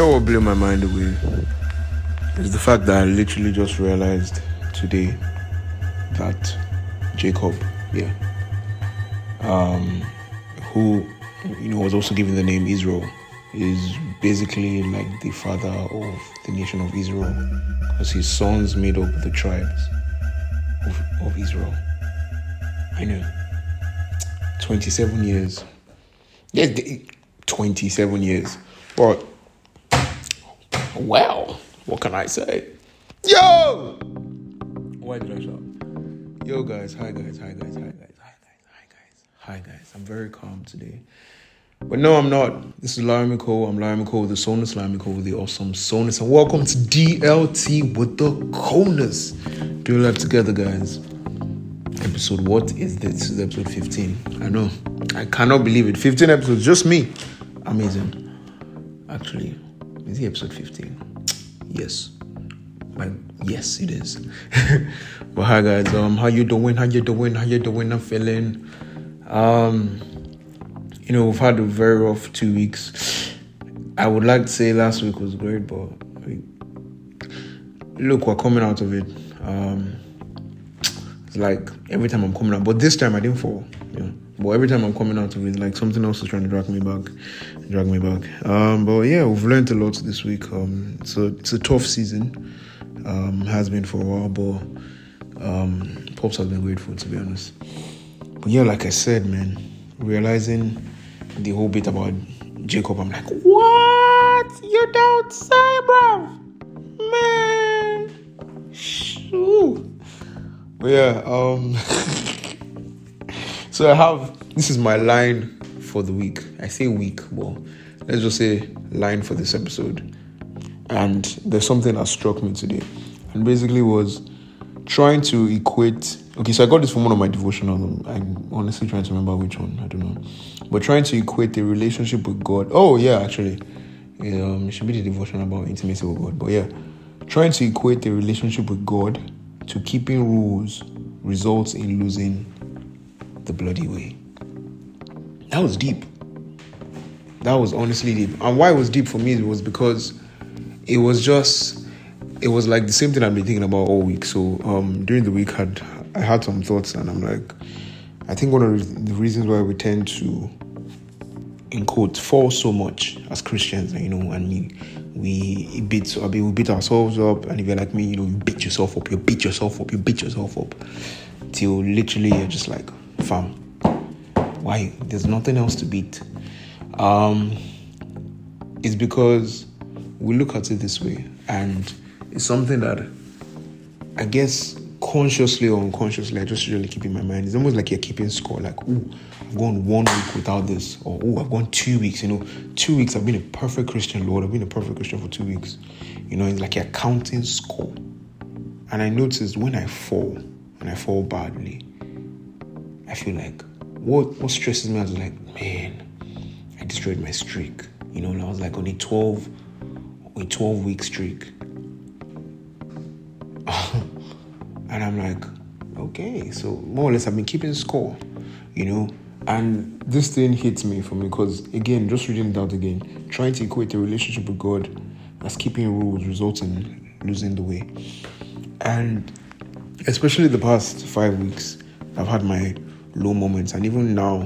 know what blew my mind away? Is the fact that I literally just realized today that Jacob, yeah, um, who you know was also given the name Israel, is basically like the father of the nation of Israel, because his sons made up the tribes of, of Israel. I know. 27 years. Yes, 27 years. But, well, what can I say? Yo! Why did I shout? Yo, guys. Hi, guys. Hi, guys. Hi, guys. Hi, guys. Hi, guys. Hi, guys. I'm very calm today. But no, I'm not. This is Layomi Cole. I'm Layomi Cole with the Sonus, Layomi Cole with the awesome Sonus. And welcome to DLT with the Coleness. Do life together, guys. Episode, what is this? This is episode 15. I know. I cannot believe it. 15 episodes, just me. Amazing. Actually, is it episode 15? Yes. Like, yes, it is. but hi guys, um, how you doing? How you doing? How you doing? I'm feeling. Um, you know, we've had a very rough two weeks. I would like to say last week was great, but we, look, we're coming out of it. Um, it's like every time I'm coming out, but this time I didn't fall. You know, but every time I'm coming out of it, like something else is trying to drag me back, drag me back. Um, but yeah, we've learned a lot this week. Um, it's a it's a tough season. Um, has been for a while, but um, Pops has been grateful to be honest. But yeah, like I said, man, realizing the whole bit about Jacob, I'm like, what? You don't say, bro, man. Shoot. But yeah, um. So I have this is my line for the week. I say week, but let's just say line for this episode. And there's something that struck me today, and basically was trying to equate. Okay, so I got this from one of my devotionals. I'm honestly trying to remember which one. I don't know, but trying to equate the relationship with God. Oh yeah, actually, um, it should be the devotion about intimacy with God. But yeah, trying to equate the relationship with God to keeping rules results in losing the bloody way. That was deep. That was honestly deep. And why it was deep for me was because it was just it was like the same thing I've been thinking about all week. So um, during the week had I had some thoughts and I'm like I think one of the reasons why we tend to in quotes fall so much as Christians, you know, and we we beat I mean we beat ourselves up and if you're like me, you know, you beat yourself up, you beat yourself up, you beat yourself up till literally you're just like Why? There's nothing else to beat. Um, it's because we look at it this way, and it's something that I guess consciously or unconsciously I just really keep in my mind. It's almost like you're keeping score, like, oh, I've gone one week without this, or oh, I've gone two weeks. You know, two weeks I've been a perfect Christian, Lord. I've been a perfect Christian for two weeks. You know, it's like you're counting score. And I noticed when I fall, and I fall badly, I feel like what what stresses me is like, man, I destroyed my streak. You know, I was like on a 12 a 12 week streak. and I'm like, okay, so more or less I've been keeping score, you know. And this thing hits me for me because again, just reading it out again, trying to equate the relationship with God as keeping rules results in losing the way. And especially the past five weeks, I've had my low moments, and even now,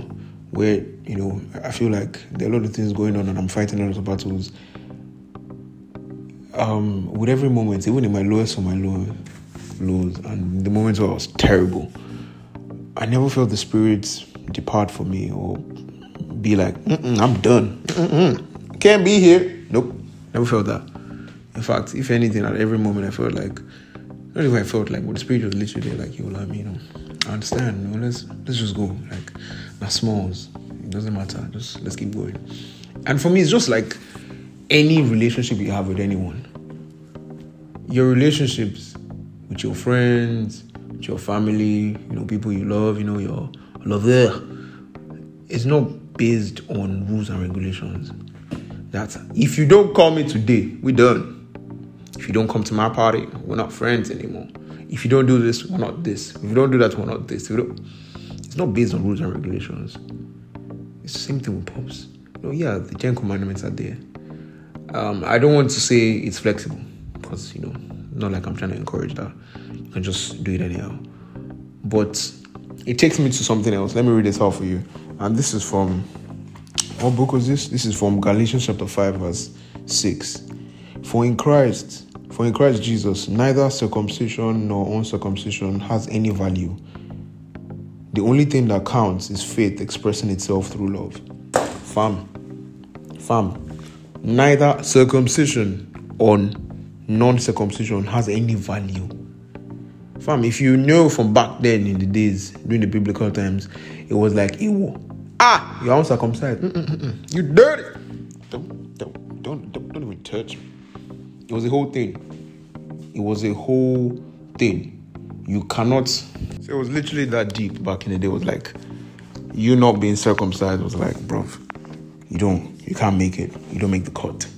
where you know I feel like there are a lot of things going on, and I'm fighting a lot of battles. Um, with every moment, even in my lowest or my low lows, and the moments where I was terrible, I never felt the spirits depart from me or be like, "I'm done, Mm-mm. can't be here." Nope, never felt that. In fact, if anything, at every moment I felt like not even I felt like, but the spirit was literally like, you me, know. I understand, know, let's let's just go. Like not smalls. It doesn't matter. Just let's keep going. And for me, it's just like any relationship you have with anyone. Your relationships with your friends, with your family, you know, people you love, you know, your love there. It's not based on rules and regulations. That if you don't call me today, we're done. If you don't come to my party, we're not friends anymore. If you don't do this, we're not this. If you don't do that, we're not this. it's not based on rules and regulations. It's the same thing with pops. You know, yeah, the Ten Commandments are there. Um, I don't want to say it's flexible because you know, not like I'm trying to encourage that. You can just do it anyhow. But it takes me to something else. Let me read this out for you. And this is from what book was this? This is from Galatians chapter 5, verse 6. For in Christ, for in Christ Jesus, neither circumcision nor uncircumcision has any value. The only thing that counts is faith expressing itself through love. Fam, fam, neither circumcision or non circumcision has any value. Fam, if you know from back then in the days, during the biblical times, it was like, Ew, ah, you're uncircumcised. Mm-mm-mm. You dirty. Don't, don't, don't, don't, don't even touch me. It was a whole thing. It was a whole thing. You cannot. So it was literally that deep back in the day. It was like, you not being circumcised was like, bro, you don't, you can't make it. You don't make the cut.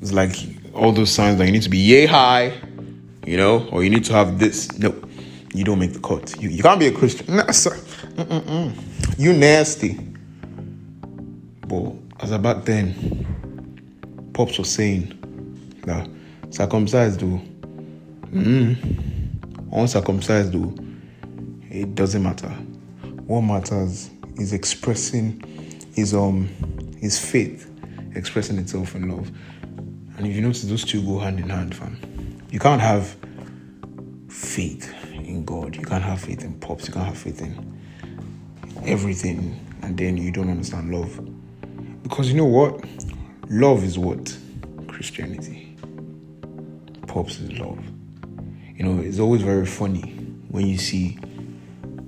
It's like all those signs that you need to be yay high, you know, or you need to have this. No, you don't make the cut. You, you can't be a Christian. Nah, sir. Mm-mm-mm. You nasty. But as about then, Pops was saying that circumcised though, mm, uncircumcised though, it doesn't matter. What matters is expressing his um his faith, expressing itself in love. And if you notice, those two go hand in hand, fam. You can't have faith in God. You can't have faith in pops. You can't have faith in everything, and then you don't understand love. Because you know what? Love is what? Christianity. Pops is love. You know, it's always very funny when you see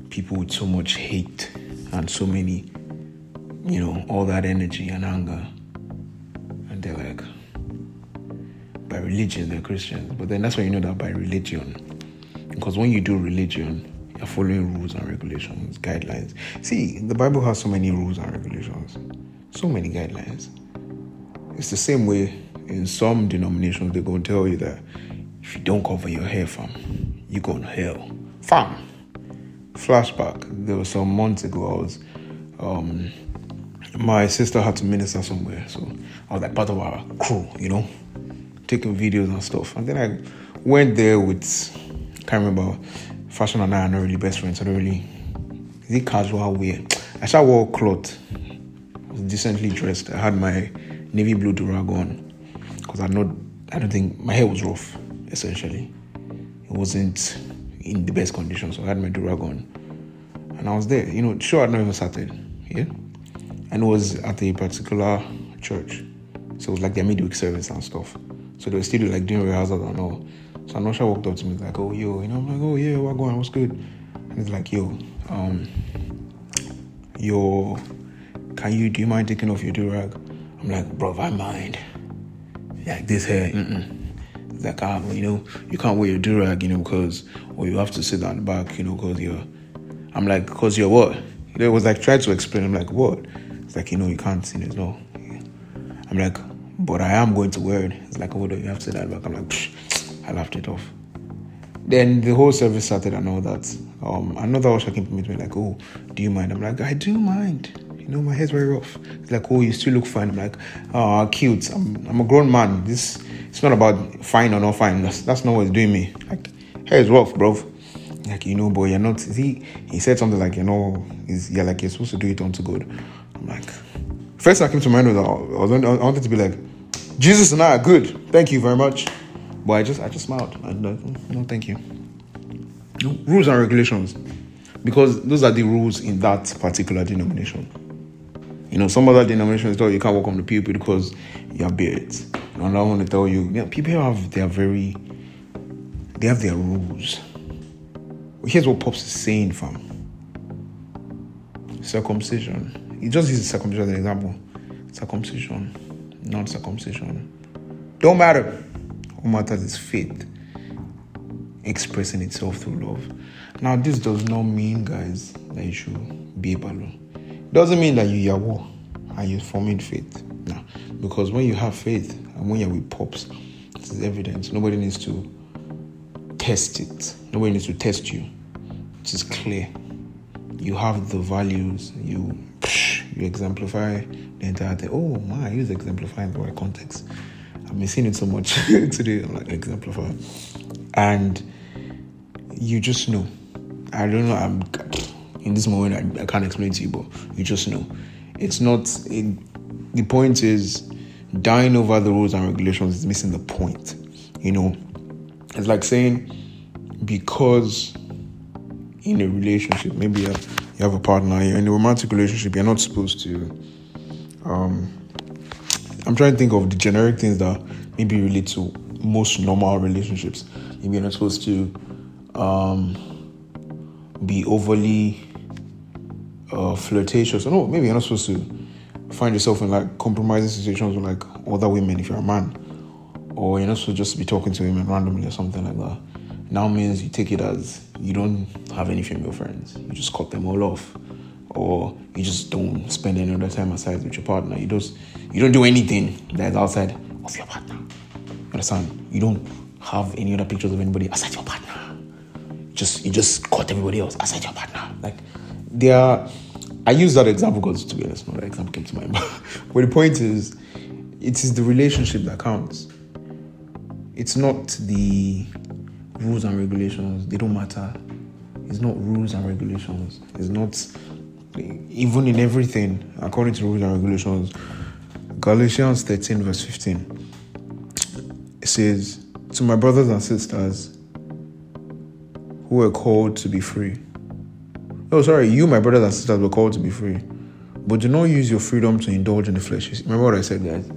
people with so much hate and so many, you know, all that energy and anger. And they're like, by religion, they're Christians. But then that's why you know that by religion. Because when you do religion, you're following rules and regulations, guidelines. See, the Bible has so many rules and regulations, so many guidelines. It's the same way in some denominations, they're going to tell you that if you don't cover your hair, fam, you go to hell. Fam. Flashback. There was some months ago, I was, um, my sister had to minister somewhere, so I was like part of our crew, you know, taking videos and stuff. And then I went there with, can't remember, Fashion and I are not really best friends. I don't really, is it casual wear? I shall wore clothes. I was decently dressed. I had my navy blue durag on because I not, I don't think my hair was rough. Essentially, it wasn't in the best condition, so I had my durag on, and I was there. You know, sure, I'd not even started. Yeah, and it was at a particular church, so it was like their midweek service and stuff. So they were still like doing rehearsals and all. So Anosha walked up to me like, "Oh, yo," you know, I'm like, "Oh, yeah, what going? What's good?" And he's like, "Yo, um, yo, can you do you mind taking off your durag?" I'm like, "Bro, I mind." Like this hair, mm-mm. It's like, ah, you know, you can't wear your durag, you know, because or you have to sit on the back, you know, because you're. I'm like, because you're what? It was like trying to explain. I'm like, what? It's like, you know, you can't, you know, no. I'm like, but I am going to wear it. It's like, oh, you have to sit that back? I'm like, Psh. I laughed it off. Then the whole service started and all that. Um, another usher came to me like, "Oh, do you mind?" I'm like, "I do mind." You know, my hair's very rough. It's like, "Oh, you still look fine." I'm like, "Oh, cute." I'm, I'm a grown man. This it's not about fine or not fine. That's that's not what's doing me. Like, hair is rough, bro. Like you know, boy, you're not. He he said something like, you know, is yeah, like you're supposed to do it unto God. I'm like, first thing that came to mind was I was I wanted to be like, Jesus and I are good. Thank you very much. But I just I just smiled. I, no, uh, no, thank you. Rules and regulations, because those are the rules in that particular denomination. You know, some other denominations tell you can't walk on the pulpit because you have beards. And I want to tell you, yeah, people have their very, they have their rules. Here's what Pops is saying, fam. Circumcision. He just uses circumcision as an example. Circumcision, non-circumcision. Don't matter. What matters is faith expressing itself through love. Now, this does not mean, guys, that you should be able to. Doesn't mean that you yawo and you're forming faith. No. Because when you have faith and when you're with pops, this is evidence. Nobody needs to test it. Nobody needs to test you. It is clear. You have the values. You you exemplify the entire thing. Oh my, he's exemplifying the right context. I've been seeing it so much today. I'm like exemplify, and you just know. I don't know. I'm in this moment. I, I can't explain to you, but you just know. It's not. It, the point is, dying over the rules and regulations is missing the point. You know, it's like saying because in a relationship, maybe you have, you have a partner, in a romantic relationship, you're not supposed to. Um, I'm trying to think of the generic things that maybe relate to most normal relationships. Maybe you're not supposed to um, be overly uh, flirtatious. Or no, maybe you're not supposed to find yourself in like compromising situations with like other women if you're a man, or you're not supposed to just be talking to women randomly or something like that. Now means you take it as you don't have any female friends. You just cut them all off, or you just don't spend any other time aside with your partner. You just you don't do anything that's outside of your partner. Understand? You don't have any other pictures of anybody aside your partner. Just you just cut everybody else aside your partner. Like there are I use that example because to be honest, no that example came to my mind. but the point is it is the relationship that counts. It's not the rules and regulations. They don't matter. It's not rules and regulations. It's not even in everything according to rules and regulations. Galatians 13 verse 15. It says, To my brothers and sisters who are called to be free Oh, sorry, you, my brothers and sisters, were called to be free. But do not use your freedom to indulge in the flesh. Remember what I said, guys?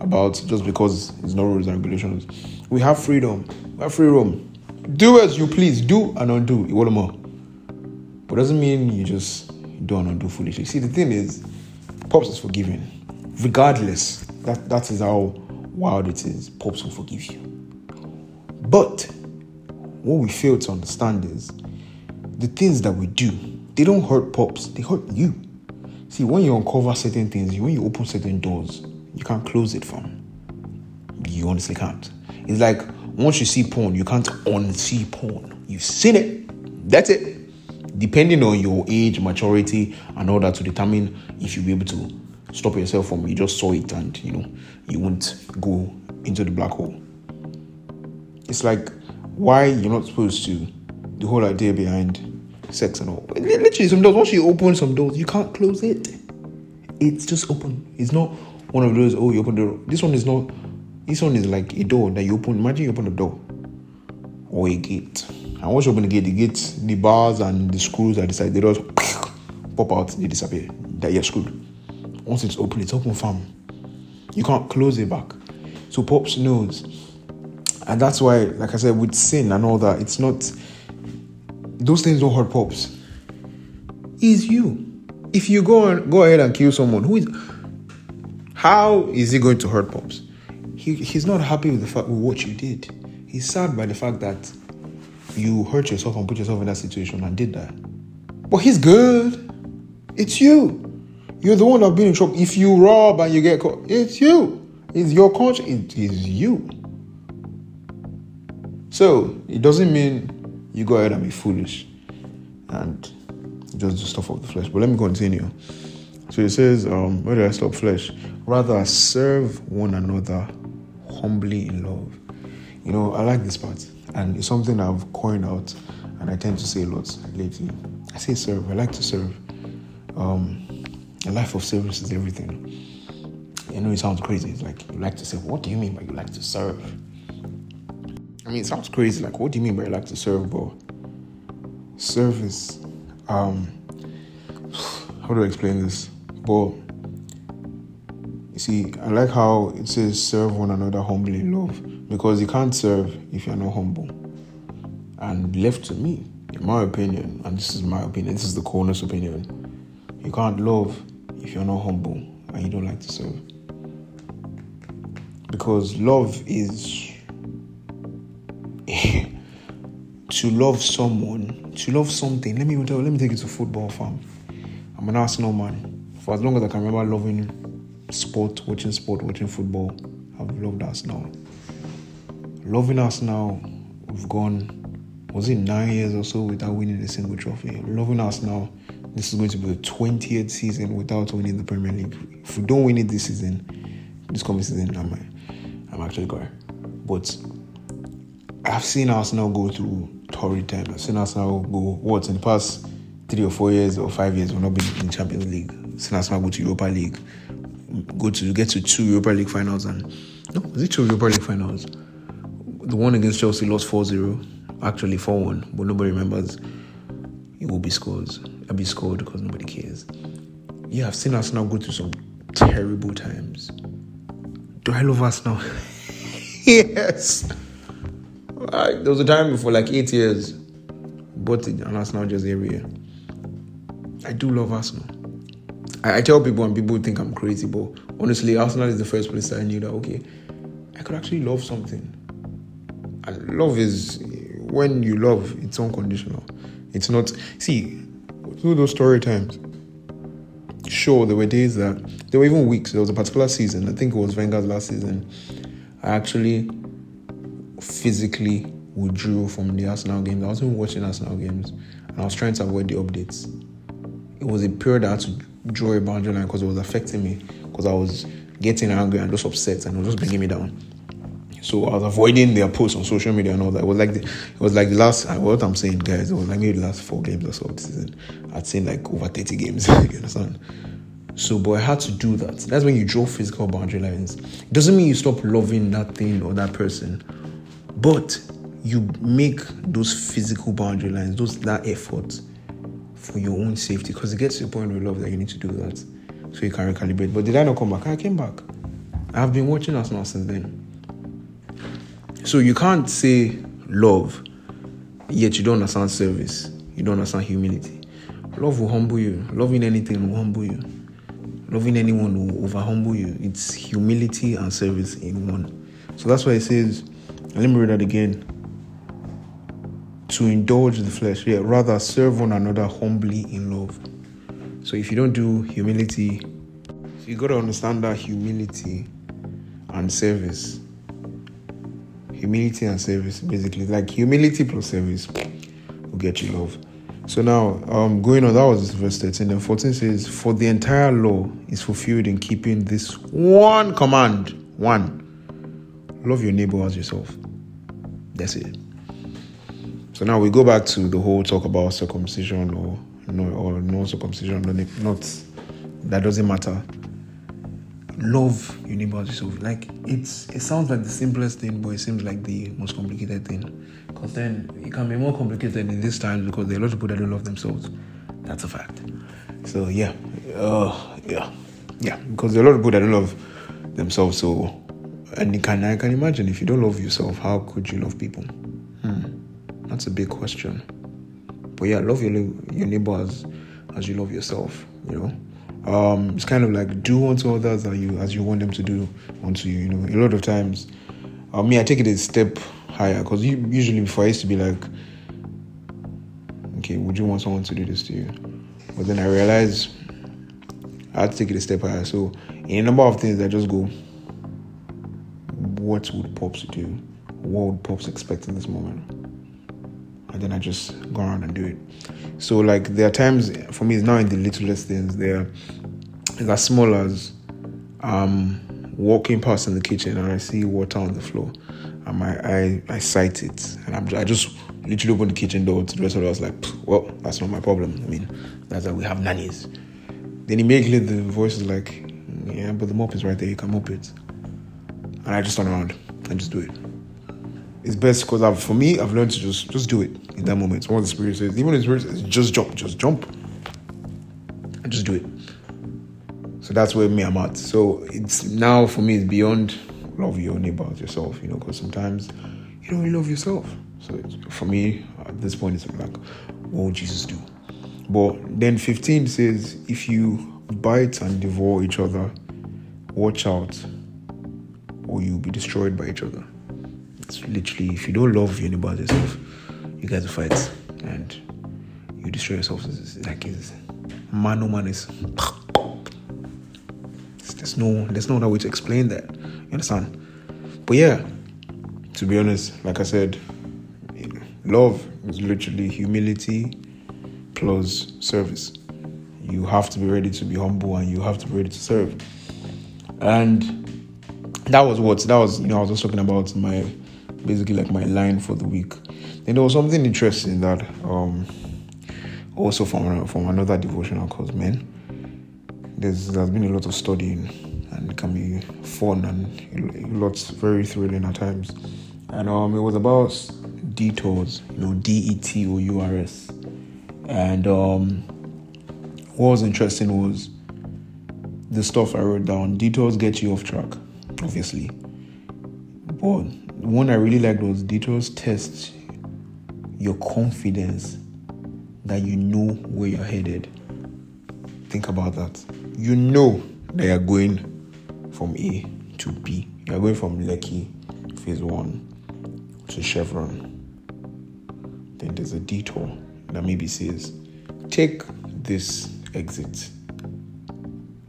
About just because it's no rules and regulations. We have freedom. We have free room. Do as you please. Do and undo. You want more. But doesn't mean you just do and undo foolishly. See, the thing is, Pops is forgiving. Regardless, that, that is how wild it is. Pops will forgive you. But what we fail to understand is the things that we do they don't hurt pops, they hurt you. See, when you uncover certain things, when you open certain doors, you can't close it from. You honestly can't. It's like once you see porn, you can't unsee porn. You've seen it. That's it. Depending on your age, maturity, and all that to determine if you'll be able to stop yourself from you just saw it and you know you won't go into the black hole. It's like why you're not supposed to the whole idea behind sex and all. Literally, some doors, once you open some doors, you can't close it. It's just open. It's not one of those, oh, you open the door. This one is not, this one is like a door that you open. Imagine you open a door or a gate. And once you open the gate, the gate, the bars and the screws are the side, they just pop out, they disappear. That you're screwed. Once it's open, it's open fam. You can't close it back. So Pops knows. And that's why, like I said, with sin and all that, it's not those things don't hurt pops. Is you. If you go and go ahead and kill someone, who is how is he going to hurt pops? He, he's not happy with the fact with what you did. He's sad by the fact that you hurt yourself and put yourself in that situation and did that. But he's good. It's you. You're the one that's been in trouble. If you rob and you get caught, it's you. It's your conscience. It is you. So it doesn't mean you go ahead and be foolish and just do stuff of the flesh. But let me continue. So it says, um, where do I stop? Flesh. Rather serve one another humbly in love. You know, I like this part, and it's something I've coined out, and I tend to say a lot lately. I say serve. I like to serve. Um, a life of service is everything. I know it sounds crazy. It's like you like to serve. What do you mean by you like to serve? I mean, it sounds crazy. Like, what do you mean by like to serve, bro? Service. Um, how do I explain this? But you see, I like how it says serve one another humbly in love because you can't serve if you're not humble. And left to me, in my opinion, and this is my opinion, this is the corner's opinion, you can't love if you're not humble and you don't like to serve. Because love is to love someone, to love something. Let me let me take you to football, fam. I'm an Arsenal man. For as long as I can remember loving sport, watching sport, watching football, I've loved Arsenal. Loving Arsenal, now, we've gone, was it nine years or so without winning a single trophy? Loving Arsenal, this is going to be the 20th season without winning the Premier League. If we don't win it this season, this coming season, I'm, I'm actually going. But I've seen Arsenal go through torrid times. I've seen Arsenal go what in the past three or four years or five years, we've not been in Champions League. I've seen Arsenal go to Europa League, go to get to two Europa League finals, and no, was it two Europa League finals? The one against Chelsea lost 4-0, actually 4-1, but nobody remembers. It will be scored. It'll be scored because nobody cares. Yeah, I've seen Arsenal go through some terrible times. Do I love Arsenal? yes. Like, there was a time for like eight years, but and Arsenal just every year. I do love Arsenal. I, I, tell people and people think I'm crazy, but honestly, Arsenal is the first place I knew that okay, I could actually love something. And love is when you love, it's unconditional. It's not see through those story times. Sure, there were days that there were even weeks. There was a particular season. I think it was Wenger's last season. I actually physically withdrew from the Arsenal games. I wasn't watching Arsenal games, and I was trying to avoid the updates. It was a period I had to draw a boundary line because it was affecting me. Because I was getting angry and just upset, and it was just bringing me down. So I was avoiding their posts on social media and all that. It was like the, it was like the last what I'm saying, guys. It was like maybe the last four games or so of the season. I'd seen like over 30 games. you understand? So, but I had to do that. That's when you draw physical boundary lines. It doesn't mean you stop loving that thing or that person, but you make those physical boundary lines, those that effort for your own safety, because it gets to a point with love that you need to do that so you can recalibrate. But did I not come back? I came back. I've been watching us now since then. So you can't say love, yet you don't understand service. You don't understand humility. Love will humble you. Loving anything will humble you. Loving anyone will over humble you. It's humility and service in one. So that's why it says let me read that again. To indulge the flesh, yeah, rather serve one another humbly in love. So if you don't do humility, you got to understand that humility and service. Humility and service, basically, like humility plus service will get you love. So now, um, going on, that was verse 13. And 14 says, For the entire law is fulfilled in keeping this one command. One love your neighbor as yourself. That's it. So now we go back to the whole talk about circumcision or no or no circumcision. Not that doesn't matter. Love your neighbor yourself. Like it's it sounds like the simplest thing, but it seems like the most complicated thing. Because then it can be more complicated in this time because there are a lot of people that don't love themselves. That's a fact. So yeah, uh, yeah, yeah. Because there are a lot of people that don't love themselves. So and can, I can imagine if you don't love yourself, how could you love people? Hmm. That's a big question. But yeah, love your your neighbor as, as you love yourself. You know, um, it's kind of like do unto others as you as you want them to do unto you. You know, a lot of times, uh, me I take it a step higher because usually before I used to be like, okay, would you want someone to do this to you? But then I realized I had to take it a step higher. So in a number of things, I just go what would Pops do? What would Pops expect in this moment? And then I just go around and do it. So like there are times for me it's not in the littlest things. There it's as small as um walking past in the kitchen and I see water on the floor. And I I, I sight it and I'm I just literally open the kitchen door to the rest of house like well that's not my problem. I mean that's why we have nannies. Then immediately the voice is like, Yeah, but the mop is right there, you can mop it and I just turn around and just do it. It's best because for me, I've learned to just just do it in that moment. What the spirit says, even the spirit says, just jump, just jump, and just do it. So that's where me I'm at. So it's now for me, it's beyond love your neighbor as yourself, you know, because sometimes you don't really love yourself. So for me, at this point, it's like, what would Jesus do? But then 15 says, if you bite and devour each other, watch out or you'll be destroyed by each other. It's literally, if you don't love your neighbor yourself, you guys will fight and you destroy yourself. It's like it's man, no man is. There's no, there's no other way to explain that. You understand? But yeah, to be honest, like I said, love is literally humility plus service. You have to be ready to be humble and you have to be ready to serve. And that was what that was. You know, I was just talking about my basically like my line for the week. And there was something interesting that um also from from another devotional cause man. There's there's been a lot of studying and it can be fun and lots very thrilling at times. And um it was about detours, you know, D E T O U R S. And um what was interesting was the stuff I wrote down. Detours get you off track, obviously. But one I really liked was detours test your confidence that you know where you're headed. Think about that. You know that you're going from A to B. You're going from Lekki, phase one, to Chevron. Then there's a detour that maybe says, take this exit.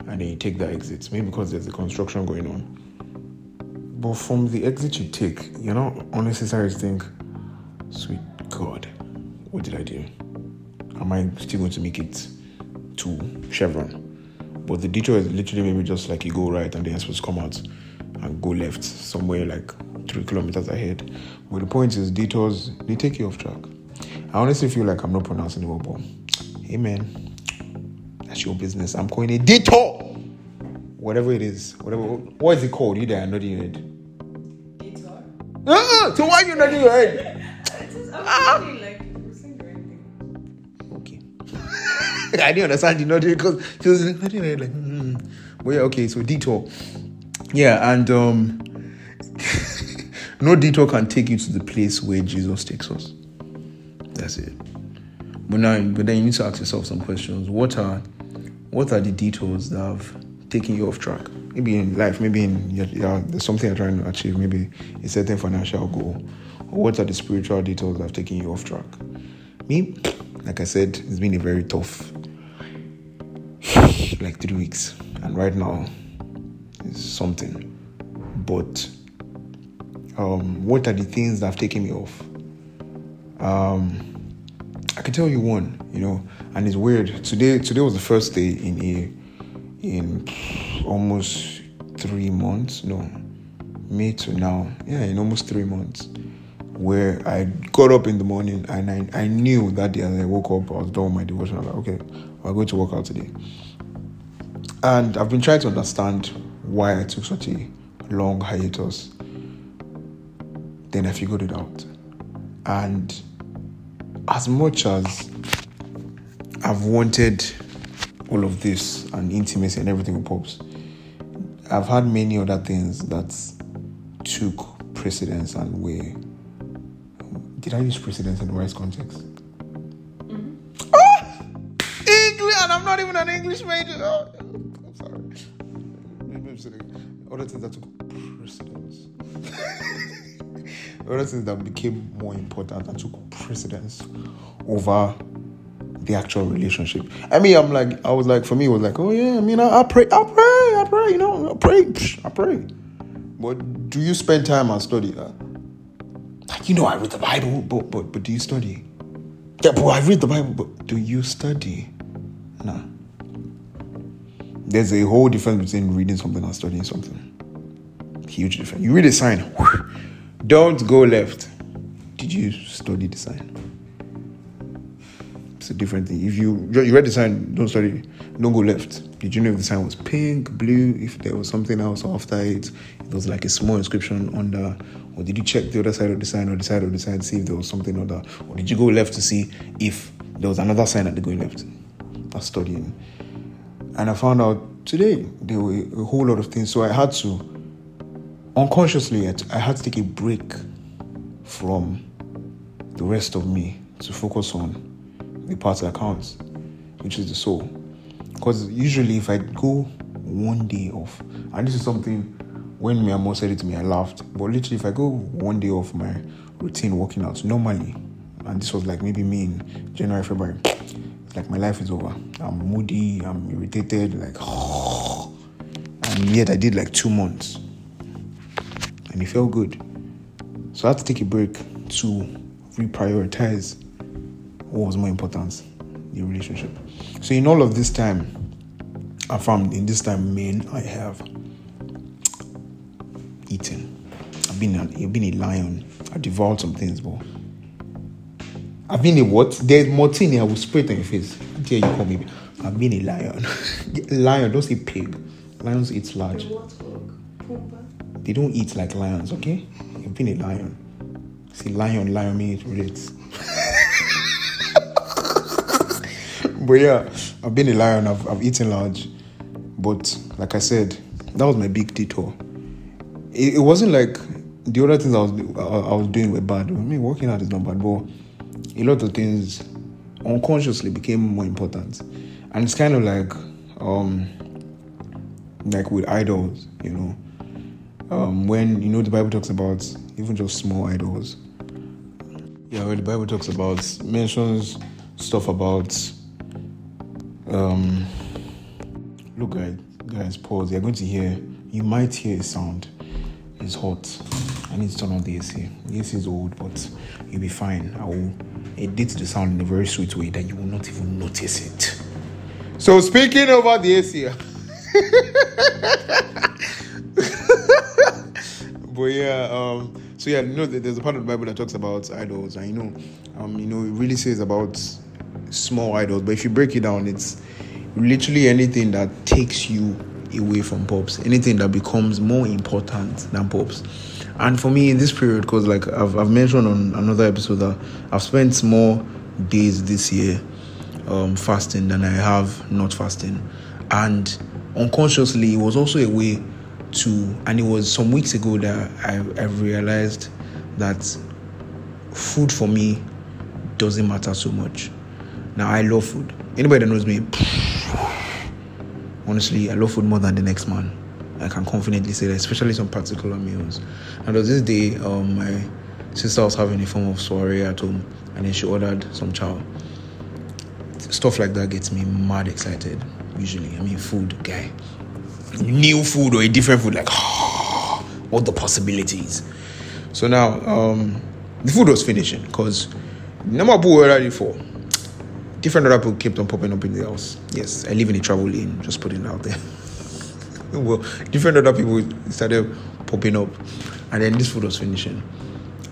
And then you take that exit, maybe because there's a construction going on. But from the exit you take, you're not unnecessarily think, sweet God, what did I do? Am I still going to make it to Chevron? But the detour is literally maybe just like you go right and then you're supposed to come out and go left somewhere like three kilometers ahead. But the point is, detours they take you off track. I honestly feel like I'm not pronouncing it well, but hey man, that's your business. I'm calling it detour. Whatever it is, whatever. What is it called? You there? Nodding your head. Detour. Uh-uh, so why are you nodding your head? Ah. Like, Okay. I didn't understand the nodding because she was nodding her head like, hmm. But yeah, okay, so detour. Yeah, and um no detour can take you to the place where Jesus takes us. That's it. But now but then you need to ask yourself some questions. What are what are the detours that have taken you off track? Maybe in life, maybe in your, your, there's something you're trying to achieve, maybe a certain financial goal. What are the spiritual details that have taken you off track? Me, like I said, it's been a very tough like three weeks. And right now it's something. But um, what are the things that have taken me off? Um, I can tell you one, you know, and it's weird. Today, today was the first day in a in almost three months. No, May to now, yeah, in almost three months, where I got up in the morning and I, I knew that day as I woke up, I was done with my devotion. I was like, okay, I'm going to work out today. And I've been trying to understand why I took such a long hiatus. Then I figured it out. And as much as I've wanted all of this and intimacy and everything with Pops, I've had many other things that took precedence and were. Did I use precedence in the right context? Ah! English, and I'm not even an English major. Oh, I'm sorry. Maybe I'm saying other things that took precedence. other things that became more important and took precedence over the actual relationship. I mean, I'm like, I was like, for me, it was like, oh yeah, I mean, I, I pray, I pray, I pray, you know, I pray, psh, I pray. But do you spend time and study that? Like, you know, I read the Bible, but but but do you study? Yeah, but I read the Bible, but do you study? No. There's a whole difference between reading something and studying something. Huge difference. You read a sign, don't go left. Did you study the sign? A different thing. If you you read the sign, don't study, don't go left. Did you know if the sign was pink, blue, if there was something else after it, it was like a small inscription under, or did you check the other side of the sign or the side of the sign to see if there was something other, or did you go left to see if there was another sign at the going left? That's studying. And I found out today there were a whole lot of things, so I had to unconsciously I had to take a break from the rest of me to focus on the part that counts, which is the soul. Because usually, if I go one day off, and this is something when my mom said it to me, I laughed. But literally, if I go one day off my routine working out, normally, and this was like maybe me in January, February, like my life is over. I'm moody, I'm irritated, like, and yet I did like two months, and it felt good. So I had to take a break to reprioritize what was more important the relationship so in all of this time i found in this time main i have eaten I've been a, I've been a lion. I've devoured some things, but I've been a what? There's more thing I will spray it on your face. Dare you call me? I've been a lion. lion. Don't say pig. Lions eat large. What dog? Pooper? They don't eat like lions. Okay? You've been a lion. See, lion, lion means relates. but yeah, I've been a lion. I've, I've eaten large. But like I said, that was my big detour. It, it wasn't like the other things I was I, I was doing were bad. I mean, working out is not bad, but a lot of things unconsciously became more important. And it's kind of like um like with idols, you know. Um, when you know the Bible talks about even just small idols. Yeah, when the Bible talks about mentions stuff about um look guys guys pause. You're going to hear you might hear a sound. It's hot. I need to turn on the ac the ac is old but you'll be fine. I will edit the sound in a very sweet way that you will not even notice it. So speaking over the ac but yeah um so yeah you know there's a part of the bible that talks about idols. And you know um you know it really says about small idols but if you break it down it's literally anything that takes you away from pops. Anything that becomes more important than pops. And for me in this period because like I've, I've mentioned on another episode that i've spent more days this year um, fasting than i have not fasting. And unconsciously it was also a way to and it was some weeks ago that i, I realized that food for me doesn't matter so much now i love food. Anybody that knows me honestly i love food more than the next man. I can confidently say that especially some particular meals. And there was this day um, my sister was having a form of soiree at home and then she ordered some chow. Stuff like that gets me mad excited usually. I mean food guy. New food or a different food like all the possibilities. So now um, the food was finishing because number people were ready for different other people kept on popping up in the house. Yes, I live in a travel lane, just putting it out there. well, different other people started popping up, and then this food was finishing.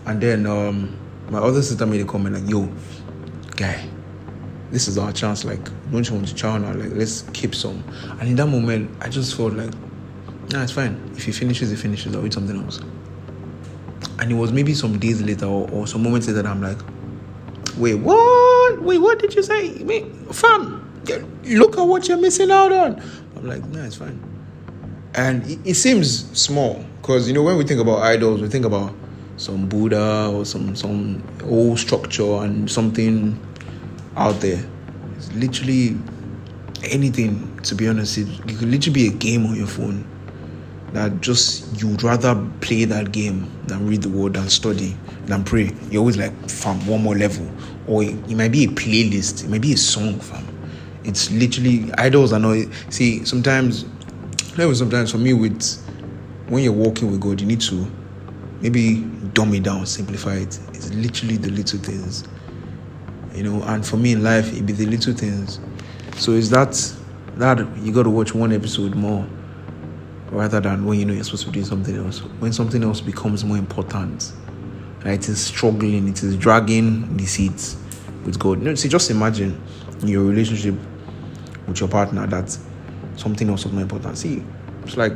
And then um, my other sister made a comment like, "Yo, guy, this is our chance. Like, don't you want to chow now? Like, let's keep some." And in that moment, I just felt like, "Nah, it's fine. If he finishes, he finishes. I'll eat something else." And it was maybe some days later or, or some moments later I'm like, "Wait, what? Wait, what did you say? Wait, fam, look at what you're missing out on." I'm like, no, it's fine." And it, it seems small because you know when we think about idols, we think about some Buddha or some some old structure and something out there. It's literally anything. To be honest, it, it could literally be a game on your phone that just you'd rather play that game than read the word and study than pray. You're always like, fam, one more level. Or it, might be a playlist, it might be a song, fam. It's literally idols are not see sometimes maybe sometimes for me with when you're walking with God, you need to maybe dumb it down, simplify it. It's literally the little things. You know, and for me in life it be the little things. So is that that you gotta watch one episode more rather than when you know you're supposed to be doing something else. When something else becomes more important, It is struggling, it is dragging the seats with God. You know, see, just imagine your relationship with your partner that something else is more important. See, it's like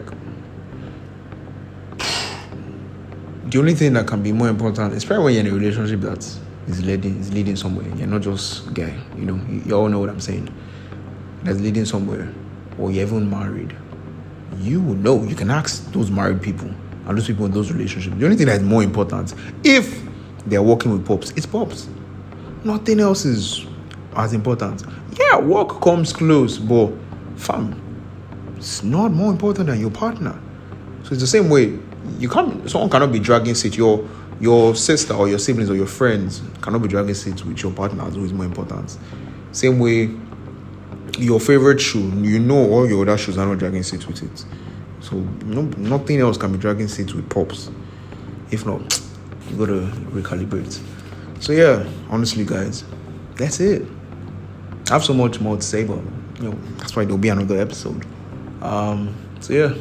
the only thing that can be more important especially when you're in a relationship that is leading is leading somewhere. You're not just guy, you know. You, you all know what I'm saying. That's leading somewhere, or you're even married you know. You can ask those married people and those people in those relationships. The only thing that is more important, if they're working with pops, it's pops. Nothing else is as important. Yeah, work comes close, but fam, it's not more important than your partner. So it's the same way. You can't. Someone cannot be dragging seat. Your your sister or your siblings or your friends cannot be dragging seats with your partner. It's always more important. Same way your favorite shoe, you know all your other shoes are not dragging seats with it. So no, nothing else can be dragging seats with pops. If not, you gotta recalibrate. So yeah, honestly, guys, that's it. I have so much more to say, but you know that's why there'll be another episode. Um, so yeah,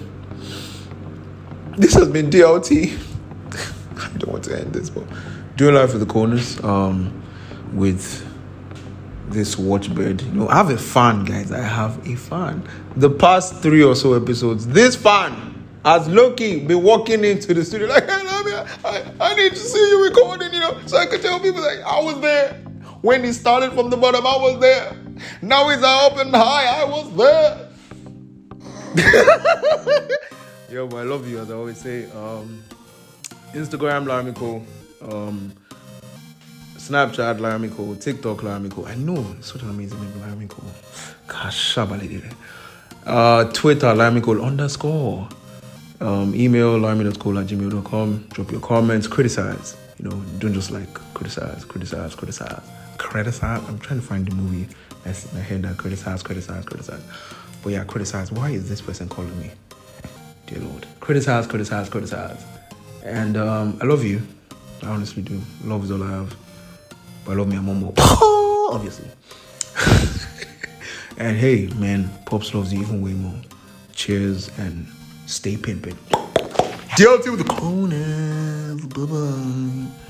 this has been DLT. I don't want to end this, but doing life with the Coleness. Um, with this watchbird. You know, I have a fan, guys. I have a fan. The past three or so episodes, this fan has Loki been walking into the studio like, hey, I, I need to see you recording, you know, so I can tell people like I was there. When he started from the bottom, I was there. Now he's up and high, I was there. Yo, I love you as I always say. Um, Instagram Layomicole, um, Snapchat Layomicole, TikTok Layomicole. I know such an amazing name, Layomicole. Gosh, uh, Twitter Layomicole underscore. Um, email layomi.cole at gmail.com. Drop your comments, criticize. You know, don't just like criticize, criticize, criticize, criticize. I'm trying to find the movie that's in my head that criticize, criticize, criticize. But yeah, criticize. Why is this person calling me? Dear Lord. Criticize, criticize, criticize. And um, I love you. I honestly do. Love is all I have. But I love me a more, obviously. and hey, man, Pops loves you even way more. Cheers and stay pimping. DLT with the corners. Bye bye.